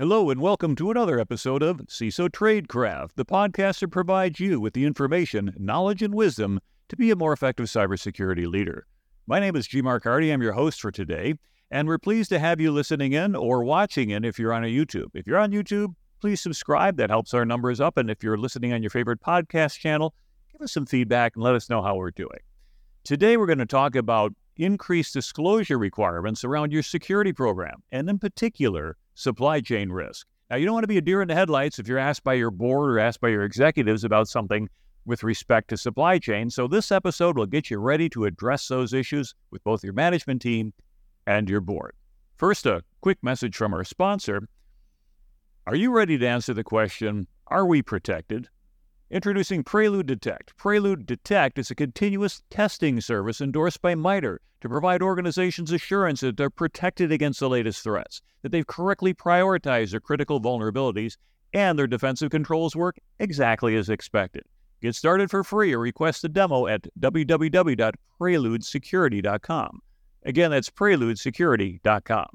Hello, and welcome to another episode of CISO Tradecraft, the podcast that provides you with the information, knowledge, and wisdom to be a more effective cybersecurity leader. My name is G. Mark Hardy. I'm your host for today, and we're pleased to have you listening in or watching in if you're on a YouTube. If you're on YouTube, please subscribe. That helps our numbers up. And if you're listening on your favorite podcast channel, give us some feedback and let us know how we're doing. Today, we're going to talk about increased disclosure requirements around your security program, and in particular, supply chain risk. Now, you don't want to be a deer in the headlights if you're asked by your board or asked by your executives about something with respect to supply chain. So, this episode will get you ready to address those issues with both your management team and your board. First, a quick message from our sponsor. Are you ready to answer the question Are we protected? Introducing Prelude Detect. Prelude Detect is a continuous testing service endorsed by MITRE to provide organizations assurance that they're protected against the latest threats, that they've correctly prioritized their critical vulnerabilities, and their defensive controls work exactly as expected. Get started for free or request a demo at www.preludesecurity.com. Again, that's preludesecurity.com.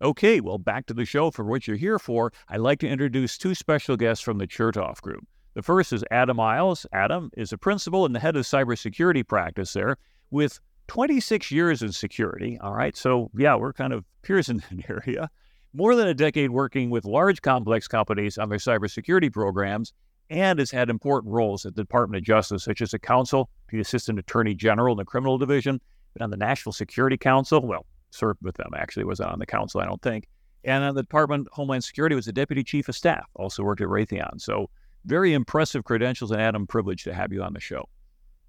Okay, well, back to the show for what you're here for. I'd like to introduce two special guests from the Chertoff Group. The first is Adam Isles. Adam is a principal and the head of cybersecurity practice there with 26 years in security. All right, so yeah, we're kind of peers in that area. More than a decade working with large complex companies on their cybersecurity programs and has had important roles at the Department of Justice, such as a counsel, the Assistant Attorney General in the Criminal Division, been on the National Security Council, well, served with them actually, was on the council, I don't think. And on the Department of Homeland Security was the Deputy Chief of Staff, also worked at Raytheon. So very impressive credentials, and Adam, privileged to have you on the show.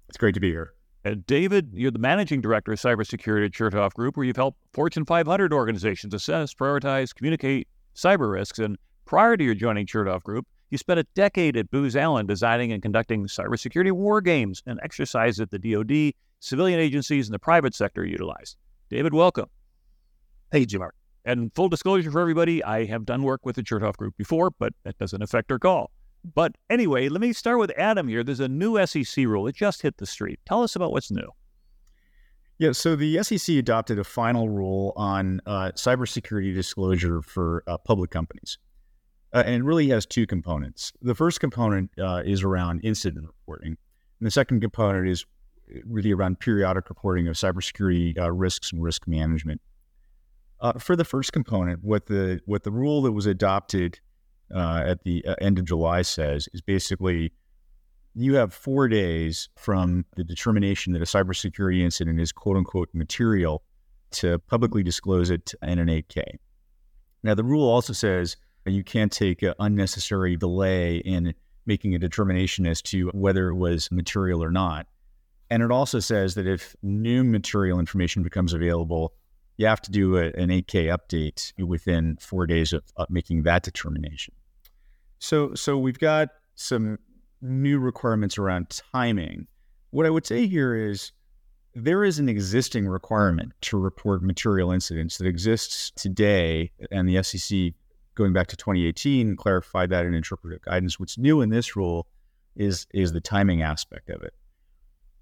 It's great to be here. And David, you're the managing director of cybersecurity at Chertoff Group, where you've helped Fortune 500 organizations assess, prioritize, communicate cyber risks. And prior to your joining Chertoff Group, you spent a decade at Booz Allen designing and conducting cybersecurity war games and exercises that the DoD, civilian agencies, and the private sector utilized. David, welcome. Hey, Jim. And full disclosure for everybody, I have done work with the Chertoff Group before, but that doesn't affect our call. But anyway, let me start with Adam here. There's a new SEC rule. It just hit the street. Tell us about what's new. Yeah, so the SEC adopted a final rule on uh, cybersecurity disclosure for uh, public companies. Uh, and it really has two components. The first component uh, is around incident reporting, and the second component is really around periodic reporting of cybersecurity uh, risks and risk management. Uh, for the first component, what the what the rule that was adopted uh, at the uh, end of July says is basically you have four days from the determination that a cybersecurity incident is quote unquote material to publicly disclose it in an 8K. Now, the rule also says you can't take an unnecessary delay in making a determination as to whether it was material or not. And it also says that if new material information becomes available, you have to do a, an 8K update within four days of, of making that determination. So, so we've got some new requirements around timing. What I would say here is there is an existing requirement to report material incidents that exists today, and the SEC going back to 2018 clarified that in interpretive guidance. What's new in this rule is is the timing aspect of it.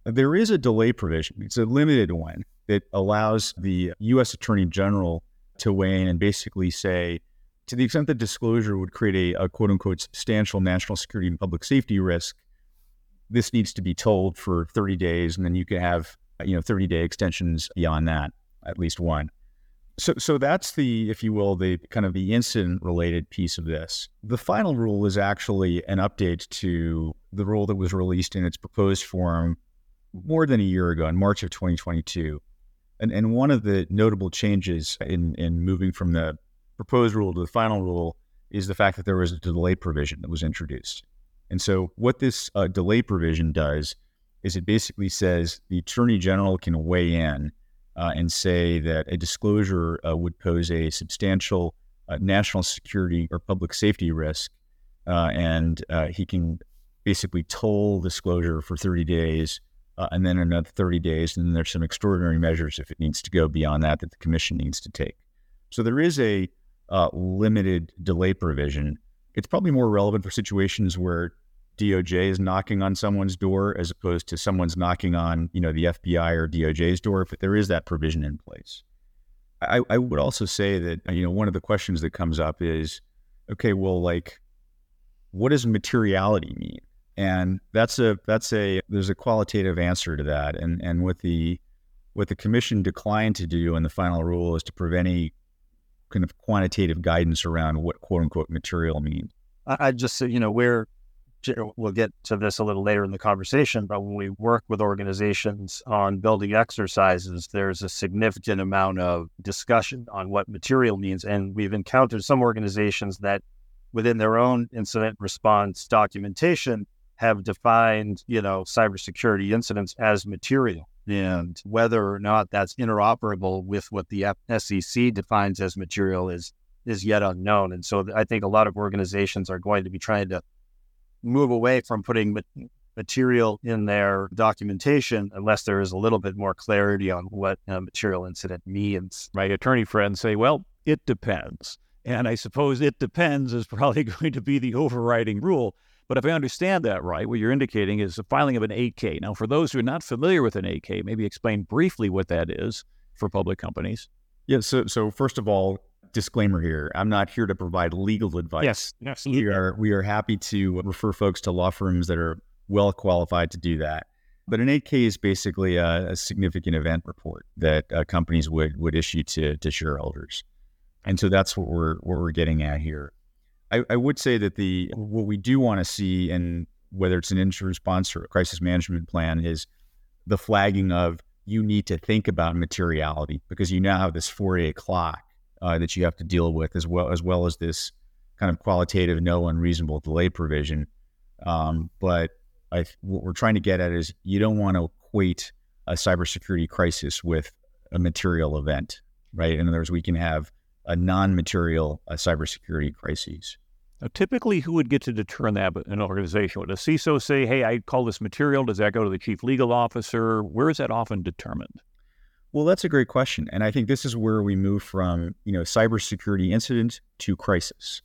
There is a delay provision. It's a limited one that allows the U.S. Attorney General to weigh in and basically say, to the extent that disclosure would create a, a quote unquote substantial national security and public safety risk, this needs to be tolled for 30 days, and then you can have you know 30 day extensions beyond that, at least one. So, so that's the, if you will, the kind of the incident related piece of this. The final rule is actually an update to the rule that was released in its proposed form more than a year ago in March of 2022. And, and one of the notable changes in, in moving from the proposed rule to the final rule is the fact that there was a delay provision that was introduced. And so, what this uh, delay provision does is it basically says the attorney general can weigh in uh, and say that a disclosure uh, would pose a substantial uh, national security or public safety risk, uh, and uh, he can basically toll disclosure for 30 days, uh, and then another 30 days, and then there's some extraordinary measures if it needs to go beyond that that the commission needs to take. So there is a limited delay provision. It's probably more relevant for situations where DOJ is knocking on someone's door as opposed to someone's knocking on, you know, the FBI or DOJ's door, but there is that provision in place. I, I would also say that you know one of the questions that comes up is, okay, well, like, what does materiality mean? And that's a that's a there's a qualitative answer to that, and and what the what the commission declined to do in the final rule is to prevent any kind of quantitative guidance around what quote unquote material means. I, just you know, we're we'll get to this a little later in the conversation, but when we work with organizations on building exercises, there's a significant amount of discussion on what material means. And we've encountered some organizations that within their own incident response documentation have defined, you know, cybersecurity incidents as material. And whether or not that's interoperable with what the SEC defines as material is is yet unknown. And so I think a lot of organizations are going to be trying to move away from putting material in their documentation unless there is a little bit more clarity on what a material incident means. My attorney friends say, well, it depends. And I suppose it depends is probably going to be the overriding rule. But if I understand that right, what you're indicating is the filing of an 8K. Now, for those who are not familiar with an 8K, maybe explain briefly what that is for public companies. Yeah. So, so first of all, disclaimer here. I'm not here to provide legal advice. Yes, yes. We are we are happy to refer folks to law firms that are well qualified to do that. But an 8K is basically a, a significant event report that uh, companies would would issue to to shareholders, and so that's what we're what we're getting at here. I, I would say that the what we do want to see, and whether it's an insurance response or a crisis management plan, is the flagging of you need to think about materiality because you now have this 4A clock uh, that you have to deal with, as well as well as this kind of qualitative no unreasonable delay provision. Um, but I, what we're trying to get at is you don't want to equate a cybersecurity crisis with a material event, right? In other words, we can have a non-material uh, cybersecurity crises. Now, typically, who would get to determine that an organization? Would a CISO say, hey, I call this material? Does that go to the chief legal officer? Where is that often determined? Well, that's a great question. And I think this is where we move from, you know, cybersecurity incident to crisis,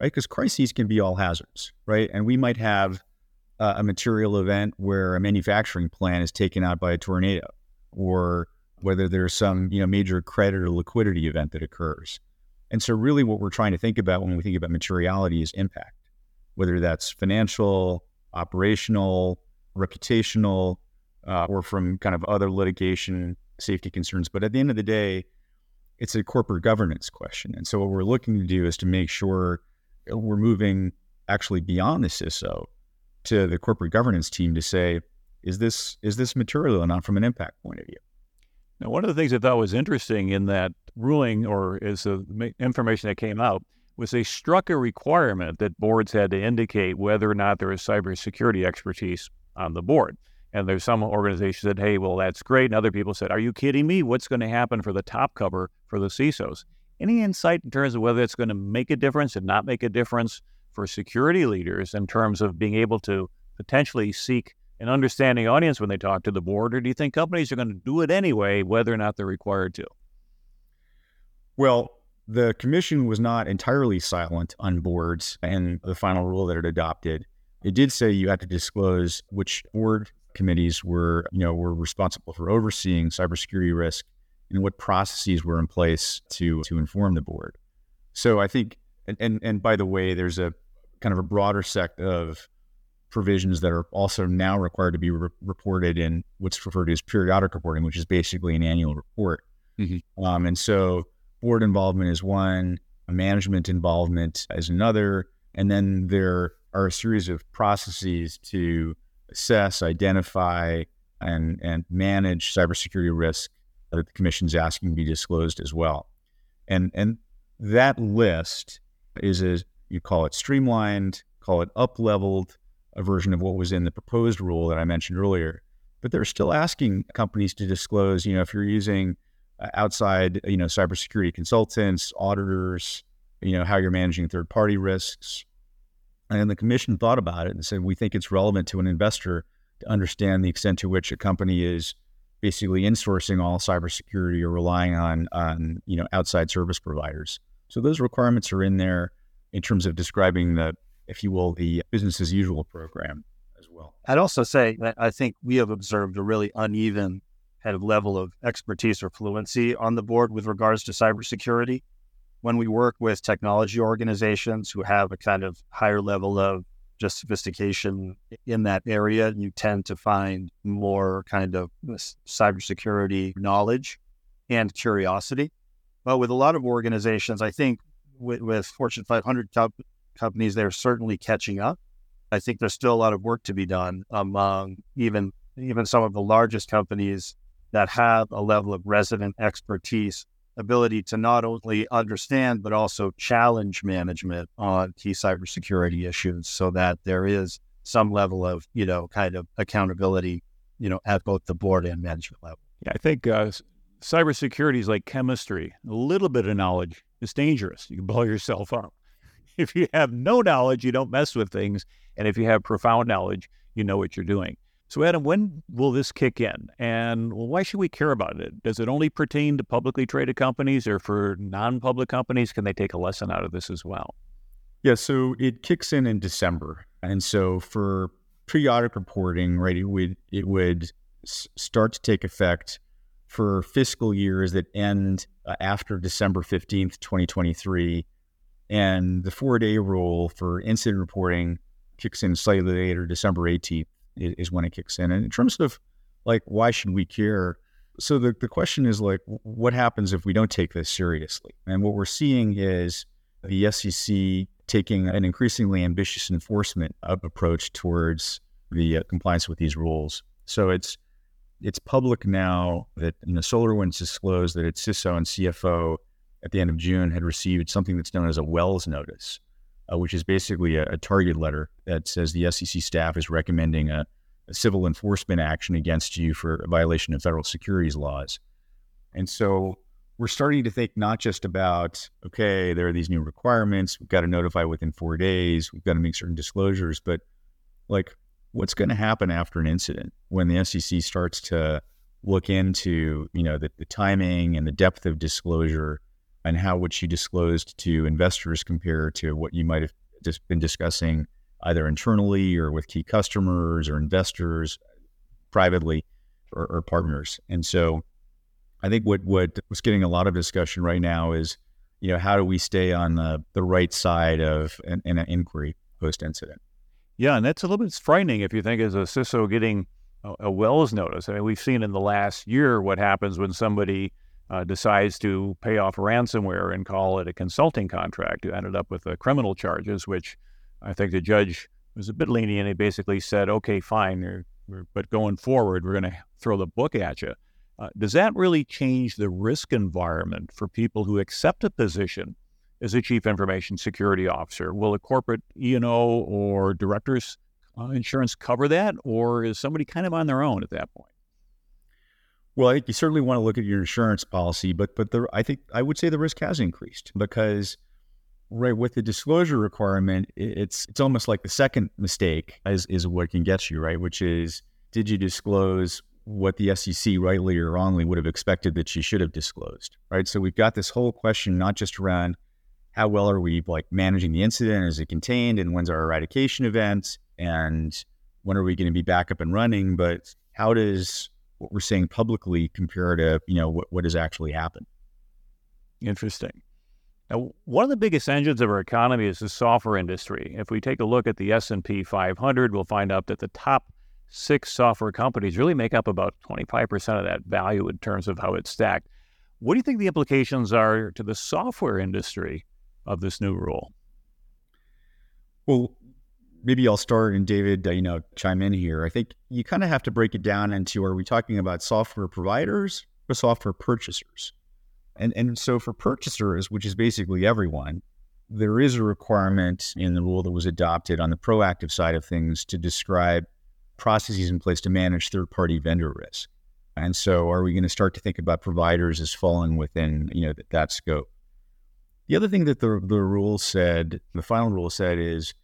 right? Because crises can be all hazards, right? And we might have uh, a material event where a manufacturing plant is taken out by a tornado or whether there's some, you know, major credit or liquidity event that occurs. And so really what we're trying to think about when we think about materiality is impact, whether that's financial, operational, reputational, uh, or from kind of other litigation safety concerns. But at the end of the day, it's a corporate governance question. And so what we're looking to do is to make sure we're moving actually beyond the CISO to the corporate governance team to say, is this is this material enough from an impact point of view? Now, one of the things I thought was interesting in that ruling, or is the information that came out, was they struck a requirement that boards had to indicate whether or not there was cybersecurity expertise on the board. And there's some organizations that, hey, well, that's great. And other people said, are you kidding me? What's going to happen for the top cover for the CISOs? Any insight in terms of whether it's going to make a difference and not make a difference for security leaders in terms of being able to potentially seek an understanding audience when they talk to the board? Or do you think companies are going to do it anyway, whether or not they're required to? Well, the commission was not entirely silent on boards and the final rule that it adopted. It did say you had to disclose which board committees were, you know, were responsible for overseeing cybersecurity risk and what processes were in place to to inform the board. So I think, and and, and by the way, there's a kind of a broader set of provisions that are also now required to be re- reported in what's referred to as periodic reporting, which is basically an annual report. Mm-hmm. Um, and so board involvement is one, management involvement is another, and then there are a series of processes to assess, identify, and, and manage cybersecurity risk that the commission's asking to be disclosed as well. And, and that list is a, you call it streamlined, call it up leveled, a version of what was in the proposed rule that I mentioned earlier. But they're still asking companies to disclose, you know, if you're using outside, you know, cybersecurity consultants, auditors, you know, how you're managing third party risks, and the commission thought about it and said, we think it's relevant to an investor to understand the extent to which a company is basically insourcing all cybersecurity or relying on, on you know, outside service providers. So those requirements are in there in terms of describing the, if you will, the business as usual program as well. I'd also say that I think we have observed a really uneven kind a level of expertise or fluency on the board with regards to cybersecurity. When we work with technology organizations who have a kind of higher level of just sophistication in that area, you tend to find more kind of cybersecurity knowledge and curiosity. But with a lot of organizations, I think with, with Fortune 500 co- companies, they're certainly catching up. I think there's still a lot of work to be done among even even some of the largest companies that have a level of resident expertise, ability to not only understand but also challenge management on key cybersecurity issues, so that there is some level of you know kind of accountability, you know, at both the board and management level. Yeah, I think uh, cybersecurity is like chemistry. A little bit of knowledge is dangerous. You can blow yourself up. If you have no knowledge, you don't mess with things. And if you have profound knowledge, you know what you're doing. So, Adam, when will this kick in? And why should we care about it? Does it only pertain to publicly traded companies or for non public companies? Can they take a lesson out of this as well? Yeah, so it kicks in in December. And so for periodic reporting, right, it would, it would start to take effect for fiscal years that end uh, after December 15th, 2023. And the four day rule for incident reporting kicks in slightly later, December 18th is, when it kicks in. And in terms of like, why should we care? So the, the question is like, what happens if we don't take this seriously? And what we're seeing is the SEC taking an increasingly ambitious enforcement approach towards the uh, compliance with these rules. So it's it's public now that you know SolarWinds disclosed that its CISO and CFO at the end of June had received something that's known as a Wells notice, uh, which is basically a, a, target letter that says the SEC staff is recommending a, a, civil enforcement action against you for a violation of federal securities laws. And so we're starting to think not just about okay, there are these new requirements, we've got to notify within four days, we've got to make certain disclosures, but like what's going to happen after an incident when the SEC starts to look into you know the, the timing and the depth of disclosure and how what you disclosed to investors compare to what you might have just been discussing either internally or with key customers or investors privately or, or partners and so i think what what was getting a lot of discussion right now is you know how do we stay on the, the right side of an, an inquiry post incident yeah, and that's a little bit frightening if you think as a CISO getting a, a Wells notice. I mean, we've seen in the last year what happens when somebody uh, decides to pay off ransomware and call it a consulting contract, who ended up with the criminal charges, which I think the judge was a bit lenient. He basically said, okay, fine, but going forward, we're going to throw the book at you. Uh, does that really change the risk environment for people who accept a position as a chief information security officer? Will a corporate E&O or director's uh, insurance cover that, or is somebody kind of on their own at that point? Well, I think you certainly want to look at your insurance policy, but but the, I think I would say the risk has increased because right with the disclosure requirement, it's it's almost like the second mistake is is what can get you right, which is did you disclose what the SEC rightly or wrongly would have expected that you should have disclosed, right? So we've got this whole question not just around how well are we like managing the incident? Is it contained? And when's our eradication event? And when are we going to be back up and running? But how does what we're saying publicly compare to you know what, what has actually happened? Interesting. Now, one of the biggest engines of our economy is the software industry. If we take a look at the S&P 500, we'll find out that the top six software companies really make up about 25% of that value in terms of how it's stacked. What do you think the implications are to the software industry of this new rule? Well, maybe I'll start and David, uh, you know, chime in here. I think you kind of have to break it down into are we talking about software providers or software purchasers? And and so for purchasers, which is basically everyone, there is a requirement in the rule that was adopted on the proactive side of things to describe processes in place to manage third-party vendor risk. And so are we going to start to think about providers as falling within, you know, that, that scope? The other thing that the, the rule said, the final rule said, is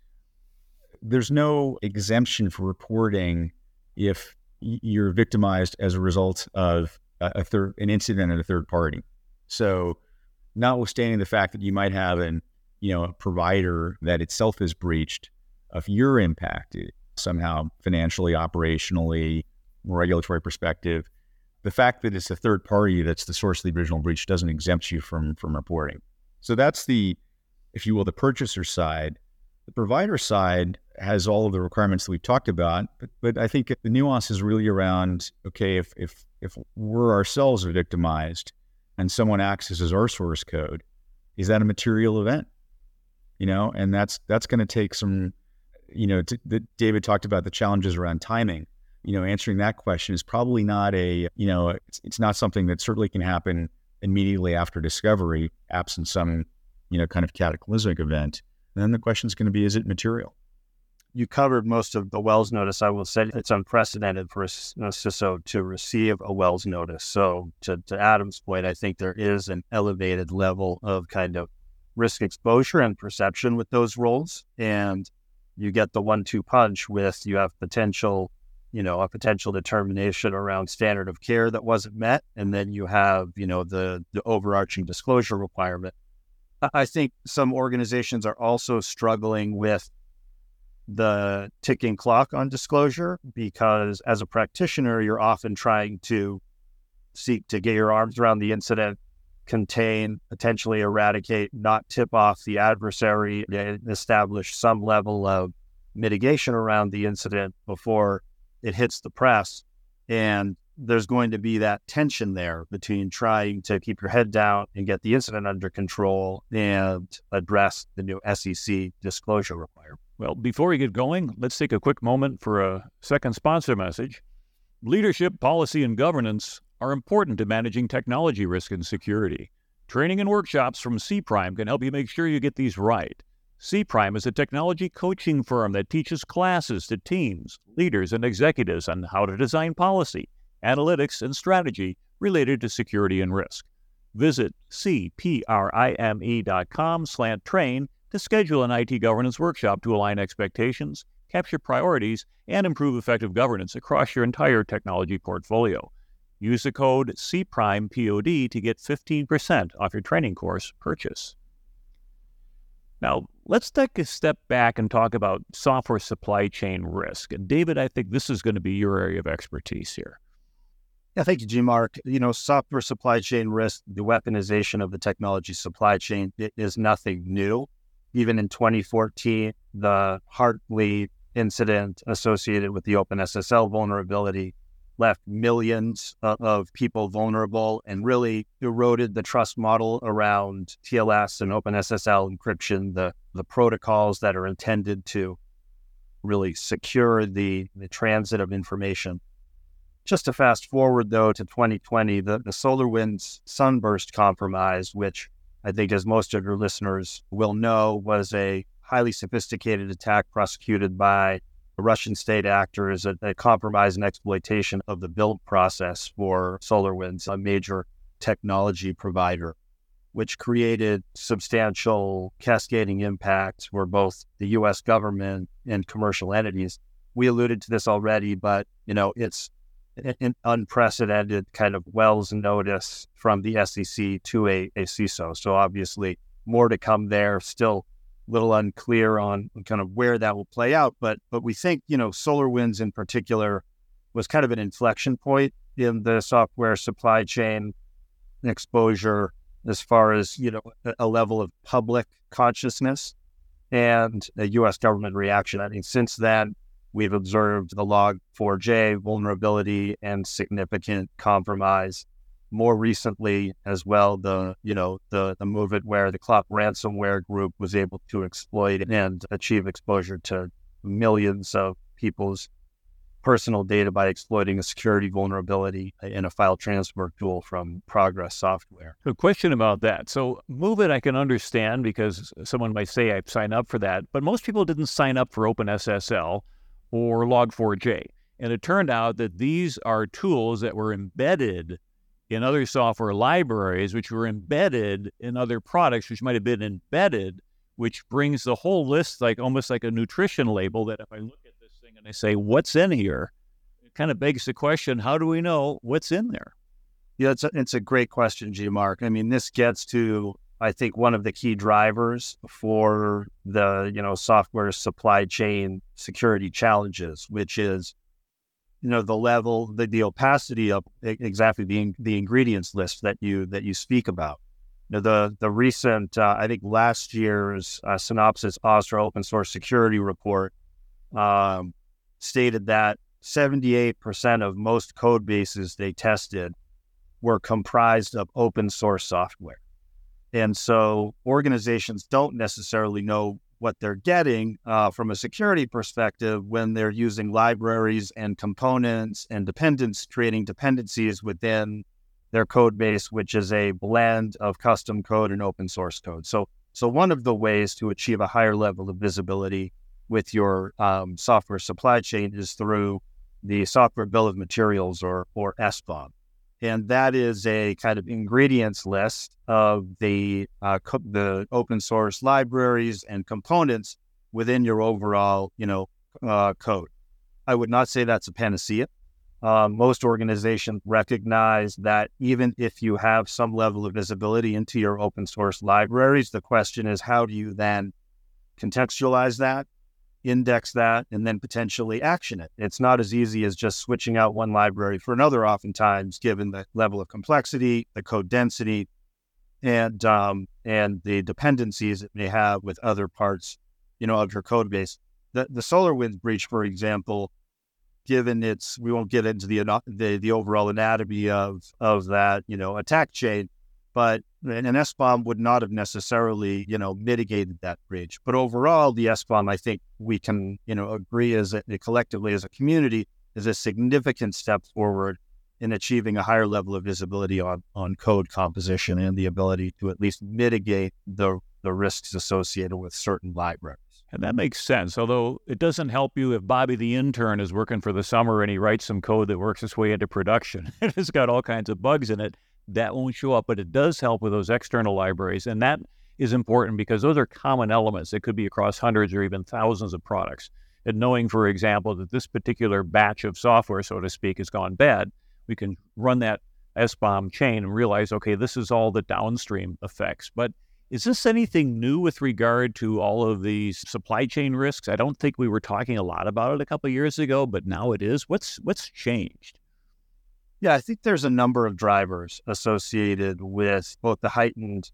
there's no exemption for reporting if you're victimized as a result of a, a third, an incident at a third party. So, notwithstanding the fact that you might have an, you know, a provider that itself is breached, if you're impacted somehow financially, operationally, regulatory perspective, the fact that it's a third party that's the source of the original breach doesn't exempt you from from reporting. So that's the, if you will, the purchaser side. The provider side has all of the requirements that we've talked about, but, but I think the nuance is really around okay, if if if we're ourselves are victimized and someone accesses our source code, is that a material event? You know, and that's that's going to take some, you know, t- the, David talked about the challenges around timing. You know, answering that question is probably not a, you know, it's, it's not something that certainly can happen immediately after discovery, absent some, you know, kind of cataclysmic event. And then the question is going to be, is it material? You covered most of the Wells notice. I will say it's unprecedented for a CISO to receive a Wells notice. So, to, to Adam's point, I think there is an elevated level of kind of risk exposure and perception with those roles. And you get the one two punch with you have potential you know, a potential determination around standard of care that wasn't met, and then you have, you know, the the overarching disclosure requirement. I think some organizations are also struggling with the ticking clock on disclosure because as a practitioner, you're often trying to seek to get your arms around the incident, contain, potentially eradicate, not tip off the adversary, establish some level of mitigation around the incident before it hits the press. And there's going to be that tension there between trying to keep your head down and get the incident under control and address the new SEC disclosure requirement. Well, before we get going, let's take a quick moment for a second sponsor message. Leadership, policy, and governance are important to managing technology risk and security. Training and workshops from Cprime can help you make sure you get these right. Cprime is a technology coaching firm that teaches classes to teams, leaders, and executives on how to design policy, analytics, and strategy related to security and risk. Visit cprime.com slant train to schedule an IT governance workshop to align expectations, capture priorities, and improve effective governance across your entire technology portfolio. Use the code CPRIMEPOD to get 15% off your training course purchase. Now, let's take a step back and talk about software supply chain risk. And David, I think this is going to be your area of expertise here. Yeah, thank you, G. Mark. You know, software supply chain risk, the weaponization of the technology supply chain, it is nothing new. Even in 2014, the Heartbleed incident associated with the OpenSSL vulnerability left millions of people vulnerable and really eroded the trust model around TLS and OpenSSL encryption, the, the protocols that are intended to really secure the, the transit of information. Just to fast forward though to 2020, the, the SolarWinds Sunburst compromise, which I think, as most of your listeners will know, was a highly sophisticated attack prosecuted by Russian state actors a, a compromise and exploitation of the build process for SolarWinds, a major technology provider, which created substantial cascading impacts for both the U.S. government and commercial entities. We alluded to this already, but you know it's an unprecedented kind of Wells notice from the SEC to a, a CISO. So obviously more to come there. Still a little unclear on kind of where that will play out. But but we think you know SolarWinds in particular was kind of an inflection point in the software supply chain exposure as far as you know a level of public consciousness and a U.S. government reaction. I mean, since then we've observed the Log4j vulnerability and significant compromise more recently as well the you know the the MOVEit where the Clop ransomware group was able to exploit and achieve exposure to millions of people's personal data by exploiting a security vulnerability in a file transfer tool from Progress Software. A question about that. So MOVEit I can understand because someone might say I signed up for that, but most people didn't sign up for OpenSSL or Log4j. And it turned out that these are tools that were embedded in other software libraries, which were embedded in other products, which might have been embedded, which brings the whole list like almost like a nutrition label. That if I look at this thing and I say, what's in here? It kind of begs the question, how do we know what's in there? Yeah, it's a, it's a great question, G. Mark. I mean, this gets to I think one of the key drivers for the you know software supply chain security challenges, which is you know the level, the, the opacity of exactly the the ingredients list that you that you speak about. You know, the the recent, uh, I think last year's uh, Synopsys OSSRA Open Source Security Report um, stated that 78% of most code bases they tested were comprised of open source software. And so organizations don't necessarily know what they're getting uh, from a security perspective when they're using libraries and components and dependence creating dependencies within their code base, which is a blend of custom code and open source code. So, so one of the ways to achieve a higher level of visibility with your um, software supply chain is through the software bill of materials or or SBOM and that is a kind of ingredients list of the uh, co- the open source libraries and components within your overall you know uh, code. I would not say that's a panacea. Uh, most organizations recognize that even if you have some level of visibility into your open source libraries, the question is how do you then contextualize that index that, and then potentially action it. It's not as easy as just switching out one library for another, oftentimes, given the level of complexity, the code density, and um, and the dependencies it may have with other parts, you know, of your code base. The the SolarWinds breach, for example, given its we won't get into the the, the overall anatomy of of that you know attack chain, but an SBOM would not have necessarily, you know, mitigated that breach. But overall, the SBOM, I think we can, you know, agree as a, collectively as a community is a significant step forward in achieving a higher level of visibility on, on code composition and the ability to at least mitigate the, the risks associated with certain libraries. And that makes sense. Although it doesn't help you if Bobby the intern is working for the summer and he writes some code that works its way into production. it's got all kinds of bugs in it that won't show up, but it does help with those external libraries. And that is important because those are common elements that could be across hundreds or even thousands of products. And knowing, for example, that this particular batch of software, so to speak, has gone bad, we can run that SBOM chain and realize, okay, this is all the downstream effects. But is this anything new with regard to all of these supply chain risks? I don't think we were talking a lot about it a couple years ago, but now it is. What's what's changed? Yeah, I think there's a number of drivers associated with both the heightened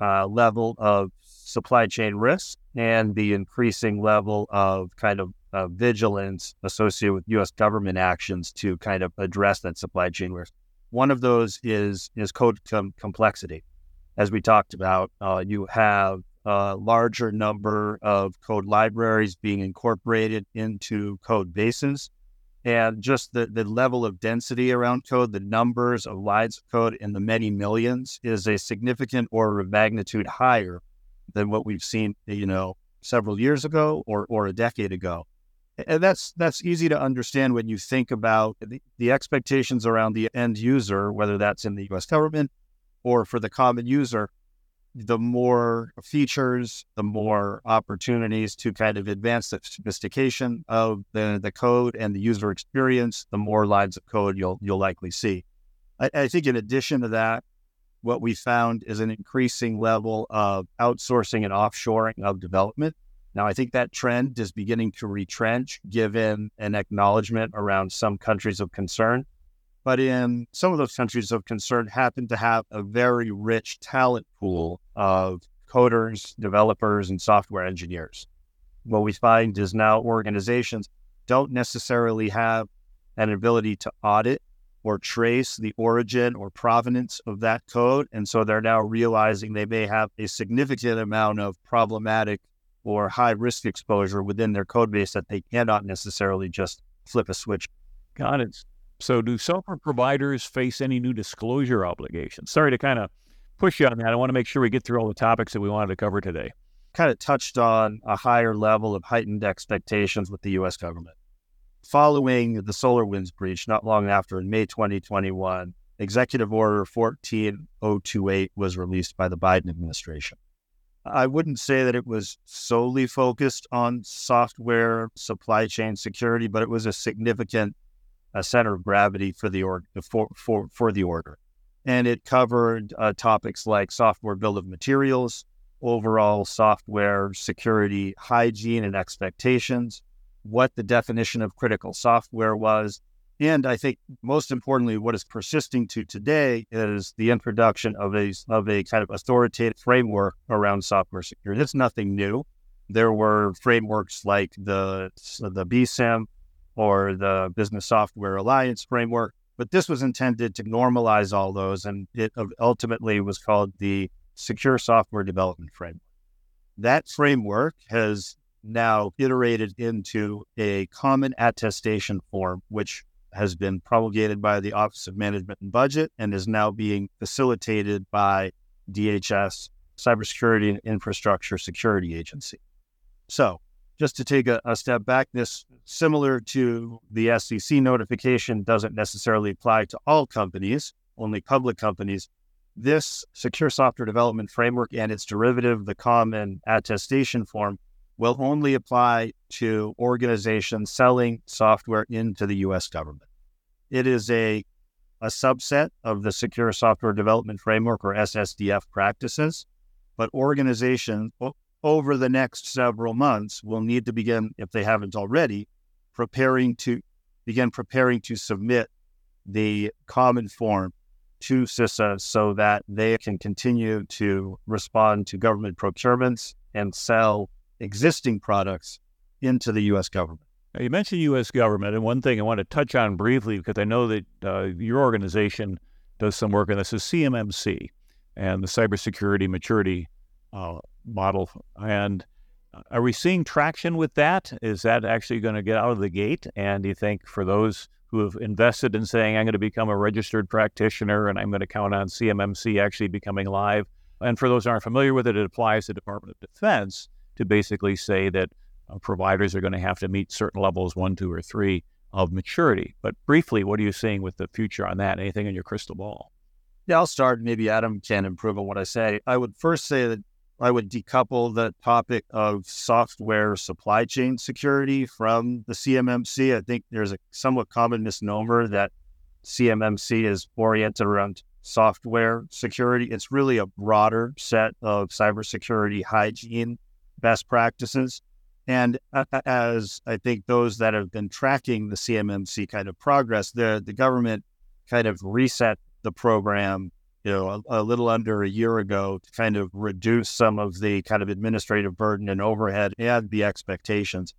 uh, level of supply chain risk and the increasing level of kind of uh, vigilance associated with U.S. government actions to kind of address that supply chain risk. One of those is is code com- complexity. As we talked about, uh, you have a larger number of code libraries being incorporated into code bases and just the, the level of density around code, the numbers of lines of code in the many millions is a significant order of magnitude higher than what we've seen, you know, several years ago or, or a decade ago. And that's that's easy to understand when you think about the, the expectations around the end user, whether that's in the US government or for the common user the more features, the more opportunities to kind of advance the sophistication of the, the code and the user experience, the more lines of code you'll you'll likely see. I, I think in addition to that, what we found is an increasing level of outsourcing and offshoring of development. Now, I think that trend is beginning to retrench given an acknowledgement around some countries of concern but in some of those countries of concern happen to have a very rich talent pool of coders, developers, and software engineers. What we find is now organizations don't necessarily have an ability to audit or trace the origin or provenance of that code. And so they're now realizing they may have a significant amount of problematic or high risk exposure within their code base that they cannot necessarily just flip a switch. Got it. So, do software providers face any new disclosure obligations? Sorry to kind of push you on that. I want to make sure we get through all the topics that we wanted to cover today. Kind of touched on a higher level of heightened expectations with the U.S. government. Following the SolarWinds breach, not long after in May 2021, Executive Order 14028 was released by the Biden administration. I wouldn't say that it was solely focused on software supply chain security, but it was a significant a center of gravity for the org for, for, for the order. And it covered uh, topics like software bill of materials, overall software security hygiene and expectations, what the definition of critical software was. And I think most importantly, what is persisting to today is the introduction of a, of a kind of authoritative framework around software security. It's nothing new. There were frameworks like the, the BSIMM or the Business Software Alliance framework, but this was intended to normalize all those. And it ultimately was called the Secure Software Development Framework. That framework has now iterated into a common attestation form, which has been promulgated by the Office of Management and Budget and is now being facilitated by DHS, Cybersecurity and Infrastructure Security Agency. So, just to take a, a, step back, this similar to the SEC notification doesn't necessarily apply to all companies, only public companies. This secure software development framework and its derivative, the common attestation form, will only apply to organizations selling software into the US government. It is a, a subset of the Secure Software Development Framework or SSDF practices, but organizations oh, over the next several months will need to begin, if they haven't already, preparing to begin preparing to submit the common form to CISA so that they can continue to respond to government procurements and sell existing products into the U.S. government. Now, you mentioned U.S. government, and one thing I want to touch on briefly because I know that uh, your organization does some work on this is CMMC and the cybersecurity maturity uh, model. And uh, are we seeing traction with that? Is that actually going to get out of the gate? And do you think for those who have invested in saying, I'm going to become a registered practitioner and I'm going to count on CMMC actually becoming live, and for those aren't familiar with it, it applies to the Department of Defense to basically say that uh, providers are going to have to meet certain levels one, two, or three of maturity. But briefly, what are you seeing with the future on that? Anything in your crystal ball? Yeah, I'll start. Maybe Adam can improve on what I say. I would first say that I would decouple the topic of software supply chain security from the CMMC. I think there's a somewhat common misnomer that CMMC is oriented around software security. It's really a broader set of cybersecurity hygiene best practices. And as I think those that have been tracking the CMMC kind of progress, the the government kind of reset the program, you know, a, a, little under a year ago to kind of reduce some of the kind of administrative burden and overhead and the expectations.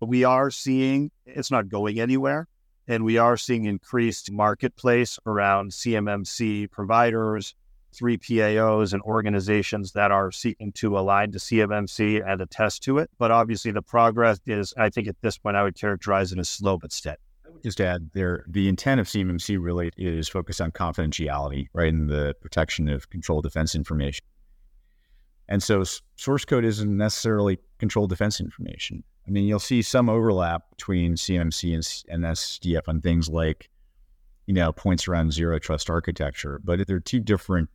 But we are seeing it's not going anywhere, and we are seeing increased marketplace around CMMC providers, 3PAOs and organizations that are seeking to align to CMMC and attest to it. But obviously, the progress is, I think at this point, I would characterize it as slow but steady. Just add there, the intent of CMMC really is focused on confidentiality, right, and the protection of controlled defense information. And so source code isn't necessarily controlled defense information. I mean, you'll see some overlap between CMMC and, SDF on things like, you know, points around zero trust architecture, but they're two different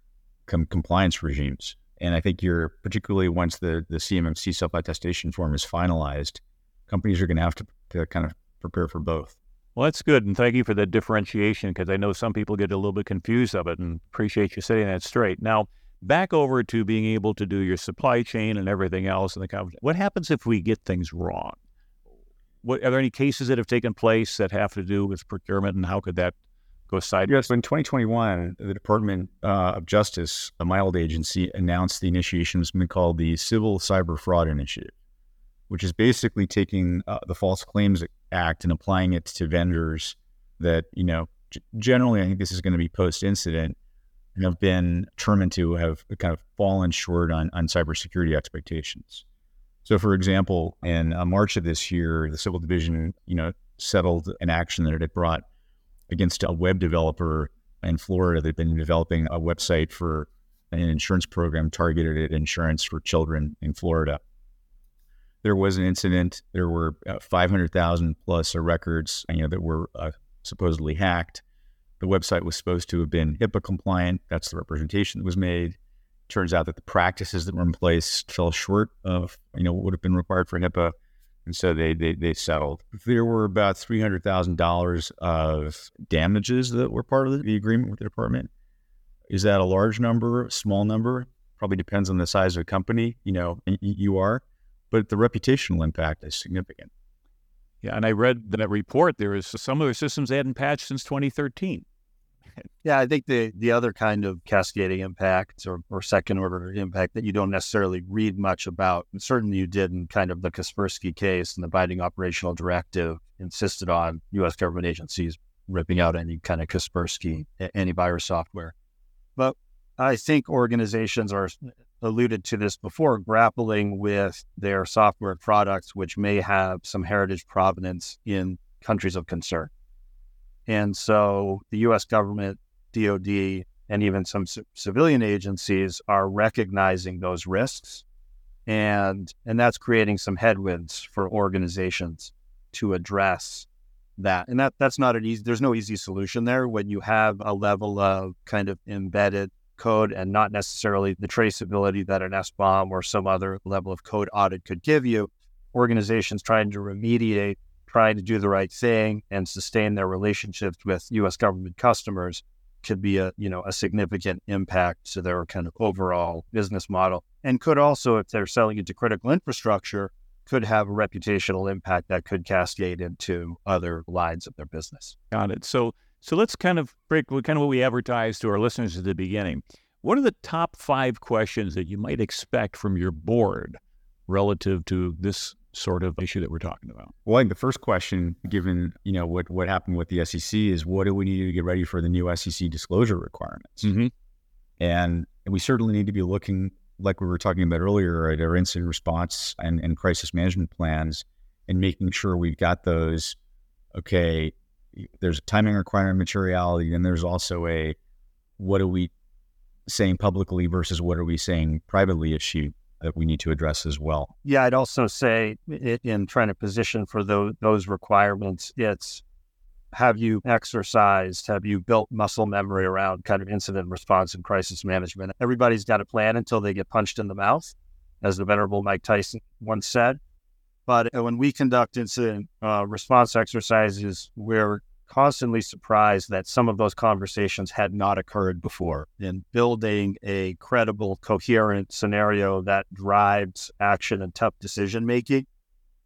com- compliance regimes. And I think you're particularly once the, the CMMC self attestation form is finalized, companies are going to have to kind of prepare for both. Well, that's good. And thank you for the differentiation because I know some people get a little bit confused of it and appreciate you setting that straight. Now, back over to being able to do your supply chain and everything else in the company. What happens if we get things wrong? What, are there any cases that have taken place that have to do with procurement and how could that go sideways. Yes, in 2021, the Department uh, of Justice, a mild agency, announced the initiation of something called the Civil Cyber Fraud Initiative, which is basically taking uh, the False Claims Act and applying it to vendors that, you know, g- generally, I think this is going to be post incident have been determined to have kind of fallen short on, on cybersecurity expectations. So, for example, in uh, March of this year, the Civil Division, you know, settled an action that it had brought against a web developer in Florida that had been developing a website for an insurance program targeted at insurance for children in Florida. There was an incident. There were uh, 500,000 plus records you know, that were uh, supposedly hacked. The website was supposed to have been HIPAA compliant. That's the representation that was made. Turns out that the practices that were in place fell short of you know what would have been required for HIPAA and so they they, they settled. There were about three hundred thousand dollars of damages that were part of the agreement with the department. Is that a large number, small number? Probably depends on the size of the company. You know, you are, but the reputational impact is significant. Yeah, and I read that report. There is some of their systems they hadn't patched since 2013. Yeah, I think the the other kind of cascading impact or, or second order impact that you don't necessarily read much about, and certainly you did in kind of the Kaspersky case and the binding operational directive insisted on U.S. government agencies ripping out any kind of Kaspersky antivirus software. But I think organizations are alluded to this before, grappling with their software products, which may have some heritage provenance in countries of concern. And so the US government, DoD, and even some c- civilian agencies are recognizing those risks. And, and that's creating some headwinds for organizations to address that. And that, that's not an easy, there's no easy solution there when you have a level of kind of embedded code and not necessarily the traceability that an SBOM or some other level of code audit could give you. Organizations trying to remediate trying to do the right thing and sustain their relationships with U.S. government customers could be a you know a significant impact to their kind of overall business model, and could also, if they're selling into critical infrastructure, could have a reputational impact that could cascade into other lines of their business. Got it. So so let's kind of break kind of what we advertised to our listeners at the beginning. What are the top five questions that you might expect from your board relative to this sort of issue that we're talking about? Well, I think the first question, given you know what what happened with the SEC, is what do we need to get ready for the new SEC disclosure requirements? Mm-hmm. And we certainly need to be looking, like we were talking about earlier, at our incident response and, and crisis management plans, and making sure we've got those. Okay, there's a timing requirement, materiality, and there's also a what are we saying publicly versus what are we saying privately issue that we need to address as well. Yeah, I'd also say in trying to position for those, those requirements, it's have you exercised, have you built muscle memory around kind of incident response and crisis management? Everybody's got a plan until they get punched in the mouth, as the venerable Mike Tyson once said. But when we conduct incident uh, response exercises, we're constantly surprised that some of those conversations had not occurred before. And building a credible, coherent scenario that drives action and tough decision making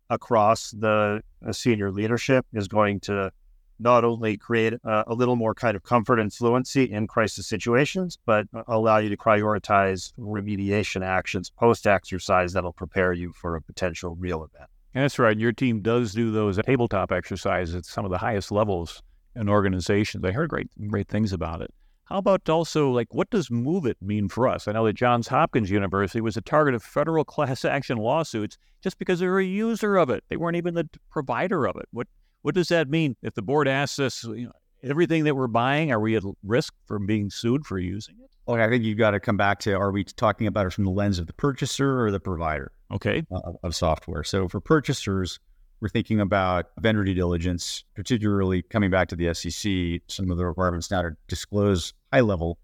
across the uh, senior leadership is going to not only create a, a, little more kind of comfort and fluency in crisis situations, but allow you to prioritize remediation actions post exercise that'll prepare you for a potential real event. And that's right. Your team does do those tabletop exercises at some of the highest levels in organizations. I heard great great things about it. How about also like what does MOVEit mean for us? I know that Johns Hopkins University was a target of federal class action lawsuits just because they were a user of it. They weren't even the provider of it. What what does that mean? If the board asks us, you know, everything that we're buying, are we at risk from being sued for using it? Well, I think you've got to come back to are we talking about it from the lens of the purchaser or the provider? Okay. Of, of software. So for purchasers, we're thinking about vendor due diligence, particularly coming back to the SEC, some of the requirements now to disclose high level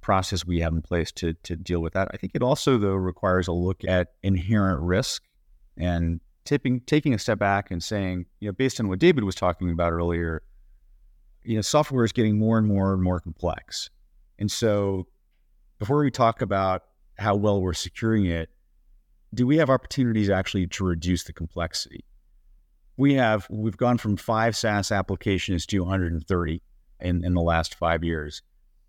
process we have in place to, to deal with that. I think it also, though, requires a look at inherent risk and tipping, taking a step back and saying, you know, based on what David was talking about earlier, you know, software is getting more and more and more complex. And so before we talk about how well we're securing it, do we have opportunities actually to reduce the complexity? We have we've gone from five SaaS applications to 130 in, in the last five years.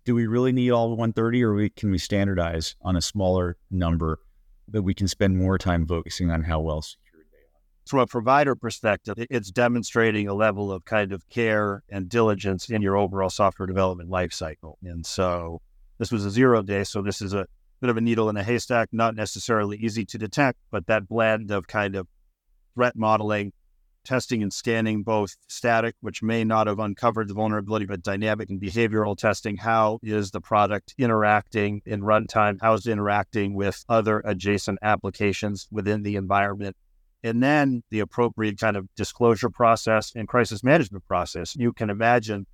Do we really need all 130 or we, can we standardize on a smaller number that we can spend more time focusing on how well secured they are? From a provider perspective, it's demonstrating a level of kind of care and diligence in your overall software development lifecycle. And so this was a zero day, so this is a bit of a needle in a haystack, not necessarily easy to detect, but that blend of kind of threat modeling, testing and scanning, both static, which may not have uncovered the vulnerability, but dynamic and behavioral testing. How is the product interacting in runtime? How is it interacting with other adjacent applications within the environment? And then the appropriate kind of disclosure process and crisis management process. You can imagine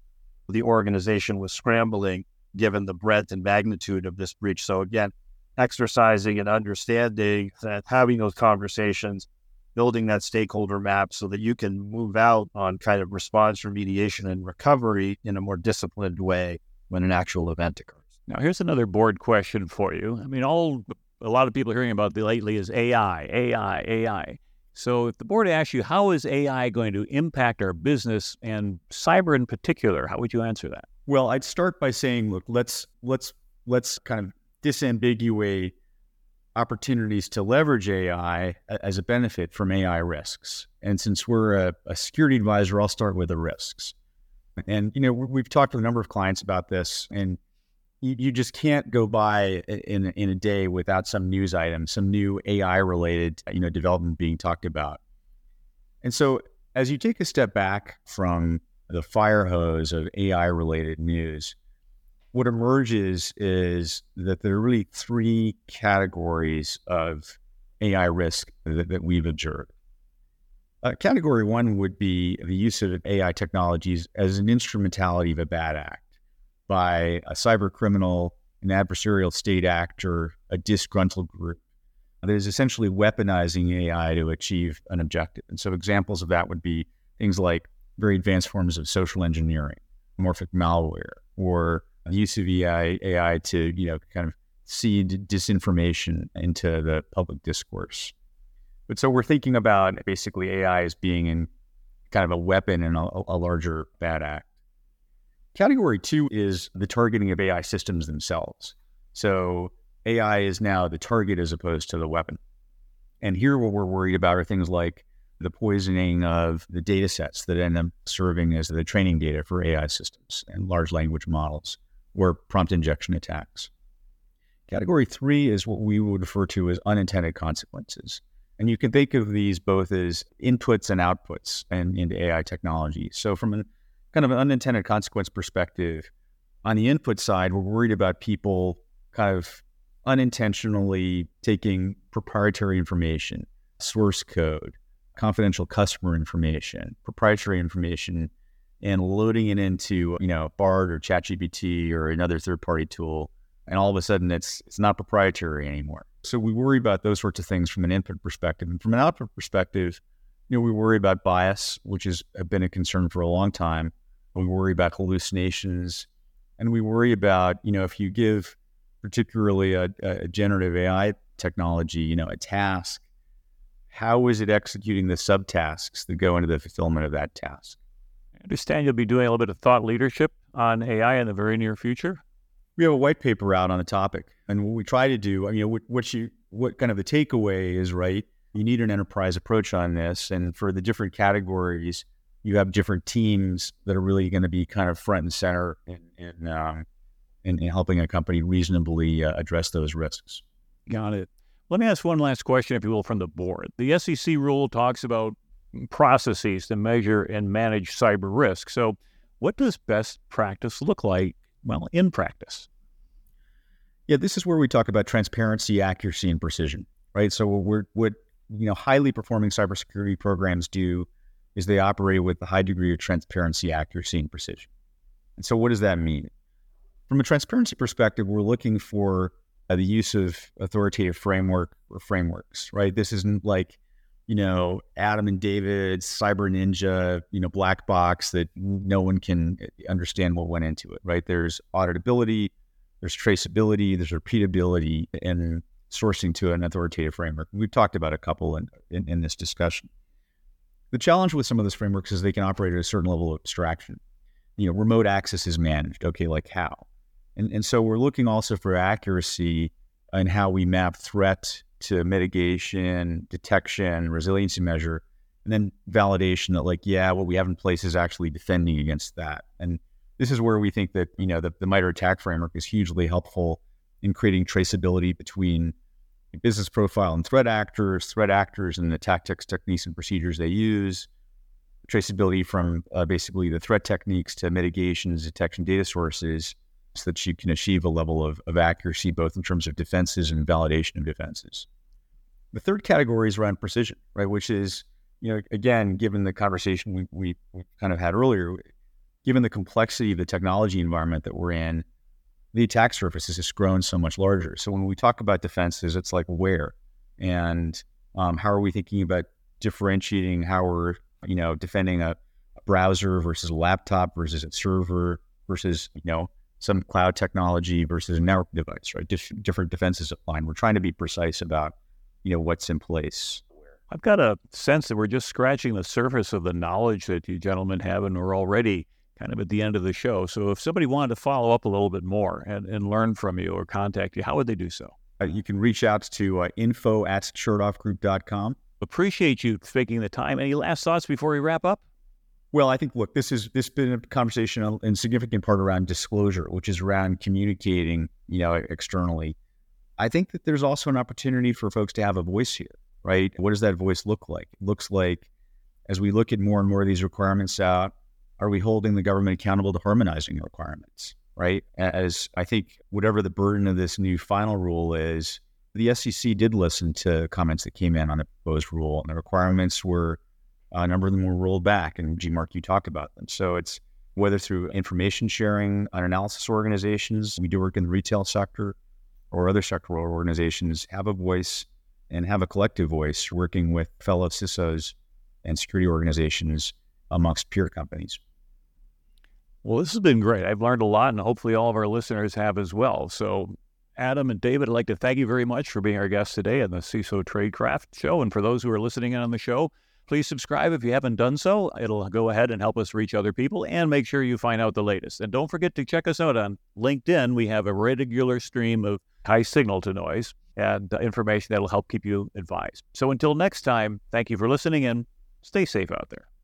the organization was scrambling given the breadth and magnitude of this breach. So again, exercising and understanding that having those conversations, building that stakeholder map so that you can move out on kind of response remediation and recovery in a more disciplined way when an actual event occurs. Now, here's another board question for you. I mean, all a lot of people are hearing about lately is AI, AI, AI. So, if the board asks you, how is AI going to impact our business and cyber in particular, how would you answer that? Well, I'd start by saying, look, let's let's let's kind of disambiguate opportunities to leverage AI as a benefit from AI risks. And since we're a, a security advisor, I'll start with the risks. And you know, we've talked to a number of clients about this, and you, you just can't go by in in a day without some news item, some new AI related you know development being talked about. And so, as you take a step back from the fire hose of AI related news, what emerges is that there are really three categories of AI risk that, that we've observed. Uh, category one would be the use of AI technologies as an instrumentality of a bad act by a cyber criminal, an adversarial state actor, a disgruntled group that is essentially weaponizing AI to achieve an objective. And so examples of that would be things like very advanced forms of social engineering, morphic malware, or the use of AI, AI to, you know, kind of seed disinformation into the public discourse. But so we're thinking about basically AI as being in kind of a weapon in a, a larger bad act. Category two is the targeting of AI systems themselves. So AI is now the target as opposed to the weapon. And here, what we're worried about are things like the poisoning of the data sets that end up serving as the training data for AI systems and large language models or prompt injection attacks. Category three is what we would refer to as unintended consequences. And you can think of these both as inputs and outputs and into AI technology. So from a kind of an unintended consequence perspective, on the input side, we're worried about people kind of unintentionally taking proprietary information, source code, confidential customer information, proprietary information, and loading it into, you know, Bard or ChatGPT or another third-party tool, and all of a sudden it's it's not proprietary anymore. So we worry about those sorts of things from an input perspective, and from an output perspective, you know, we worry about bias, which has been a concern for a long time. We worry about hallucinations, and we worry about, you know, if you give particularly a, a generative AI technology, you know, a task, how is it executing the subtasks that go into the fulfillment of that task? I understand you'll be doing a little bit of thought leadership on AI in the very near future. We have a white paper out on the topic, and what we try to do, I mean, what, what you, what kind of the takeaway is, right? You need an enterprise approach on this, and for the different categories, you have different teams that are really going to be kind of front and center in in, um, in, in helping a company reasonably uh, address those risks. Got it. Let me ask one last question, if you will, from the board. The SEC rule talks about processes to measure and manage cyber risk. So, what does best practice look like, well, in practice? Yeah, this is where we talk about transparency, accuracy, and precision, right? So, we're, what you know, highly performing cybersecurity programs do is they operate with a high degree of transparency, accuracy, and precision. And so, what does that mean? From a transparency perspective, we're looking for uh, the use of authoritative framework or frameworks, right? This isn't like you know, Adam and David, Cyber Ninja, you know, black box that no one can eh, understand what went into it, right? There's auditability, there's traceability, there's repeatability, and sourcing to an authoritative framework. We've talked about a couple in, in, in this discussion. The challenge with some of those frameworks is they can operate at a certain level of abstraction. You know, remote access is managed. Okay, like how? And, and so we're looking also for accuracy in how we map threat to mitigation, detection, resiliency measure, and then validation that like, yeah, what we have in place is actually defending against that. And this is where we think that, you know, the, the MITRE ATT&CK framework is hugely helpful in creating traceability between business profile and threat actors, threat actors and the tactics, techniques, and procedures they use, traceability from uh, basically the threat techniques to mitigations, detection data sources, so that you can achieve a level of, of accuracy, both in terms of defenses and validation of defenses. The third category is around precision, right? Which is, you know, again, given the conversation we, we, kind of had earlier, given the complexity of the technology environment that we're in, the attack surface has just grown so much larger. So when we talk about defenses, it's like where and um, how are we thinking about differentiating how we're, you know, defending a, a browser versus a laptop versus a server versus, you know, some cloud technology versus a network device, right? Dif- different defenses apply. And we're trying to be precise about, you know, what's in place. I've got a sense that we're just scratching the surface of the knowledge that you gentlemen have, and we're already kind of at the end of the show. So if somebody wanted to follow up a little bit more and, and learn from you or contact you, how would they do so? Uh, you can reach out to uh, info at chertoffgroup.com. Appreciate you taking the time. Any last thoughts before we wrap up? Well, I think look, this is this has been a conversation in significant part around disclosure, which is around communicating, you know, externally. I think that there's also an opportunity for folks to have a voice here, right? What does that voice look like? It looks like as we look at more and more of these requirements out, are we holding the government accountable to harmonizing requirements, right? As I think whatever the burden of this new final rule is, the SEC did listen to comments that came in on the proposed rule, and the requirements were a number of them were rolled back. And G Mark, you talked about them. So it's whether through information sharing on analysis organizations, we do work in the retail sector, or other sectoral organizations have a voice and have a collective voice working with fellow CISOs and security organizations amongst peer companies. Well, this has been great. I've learned a lot, and hopefully all of our listeners have as well. So Adam and David, I'd like to thank you very much for being our guests today on the CISO Tradecraft Show. And for those who are listening in on the show, please subscribe if you haven't done so. It'll go ahead and help us reach other people and make sure you find out the latest. And don't forget to check us out on LinkedIn. We have a regular stream of high signal to noise and uh, information that'll help keep you advised. So until next time, thank you for listening and stay safe out there.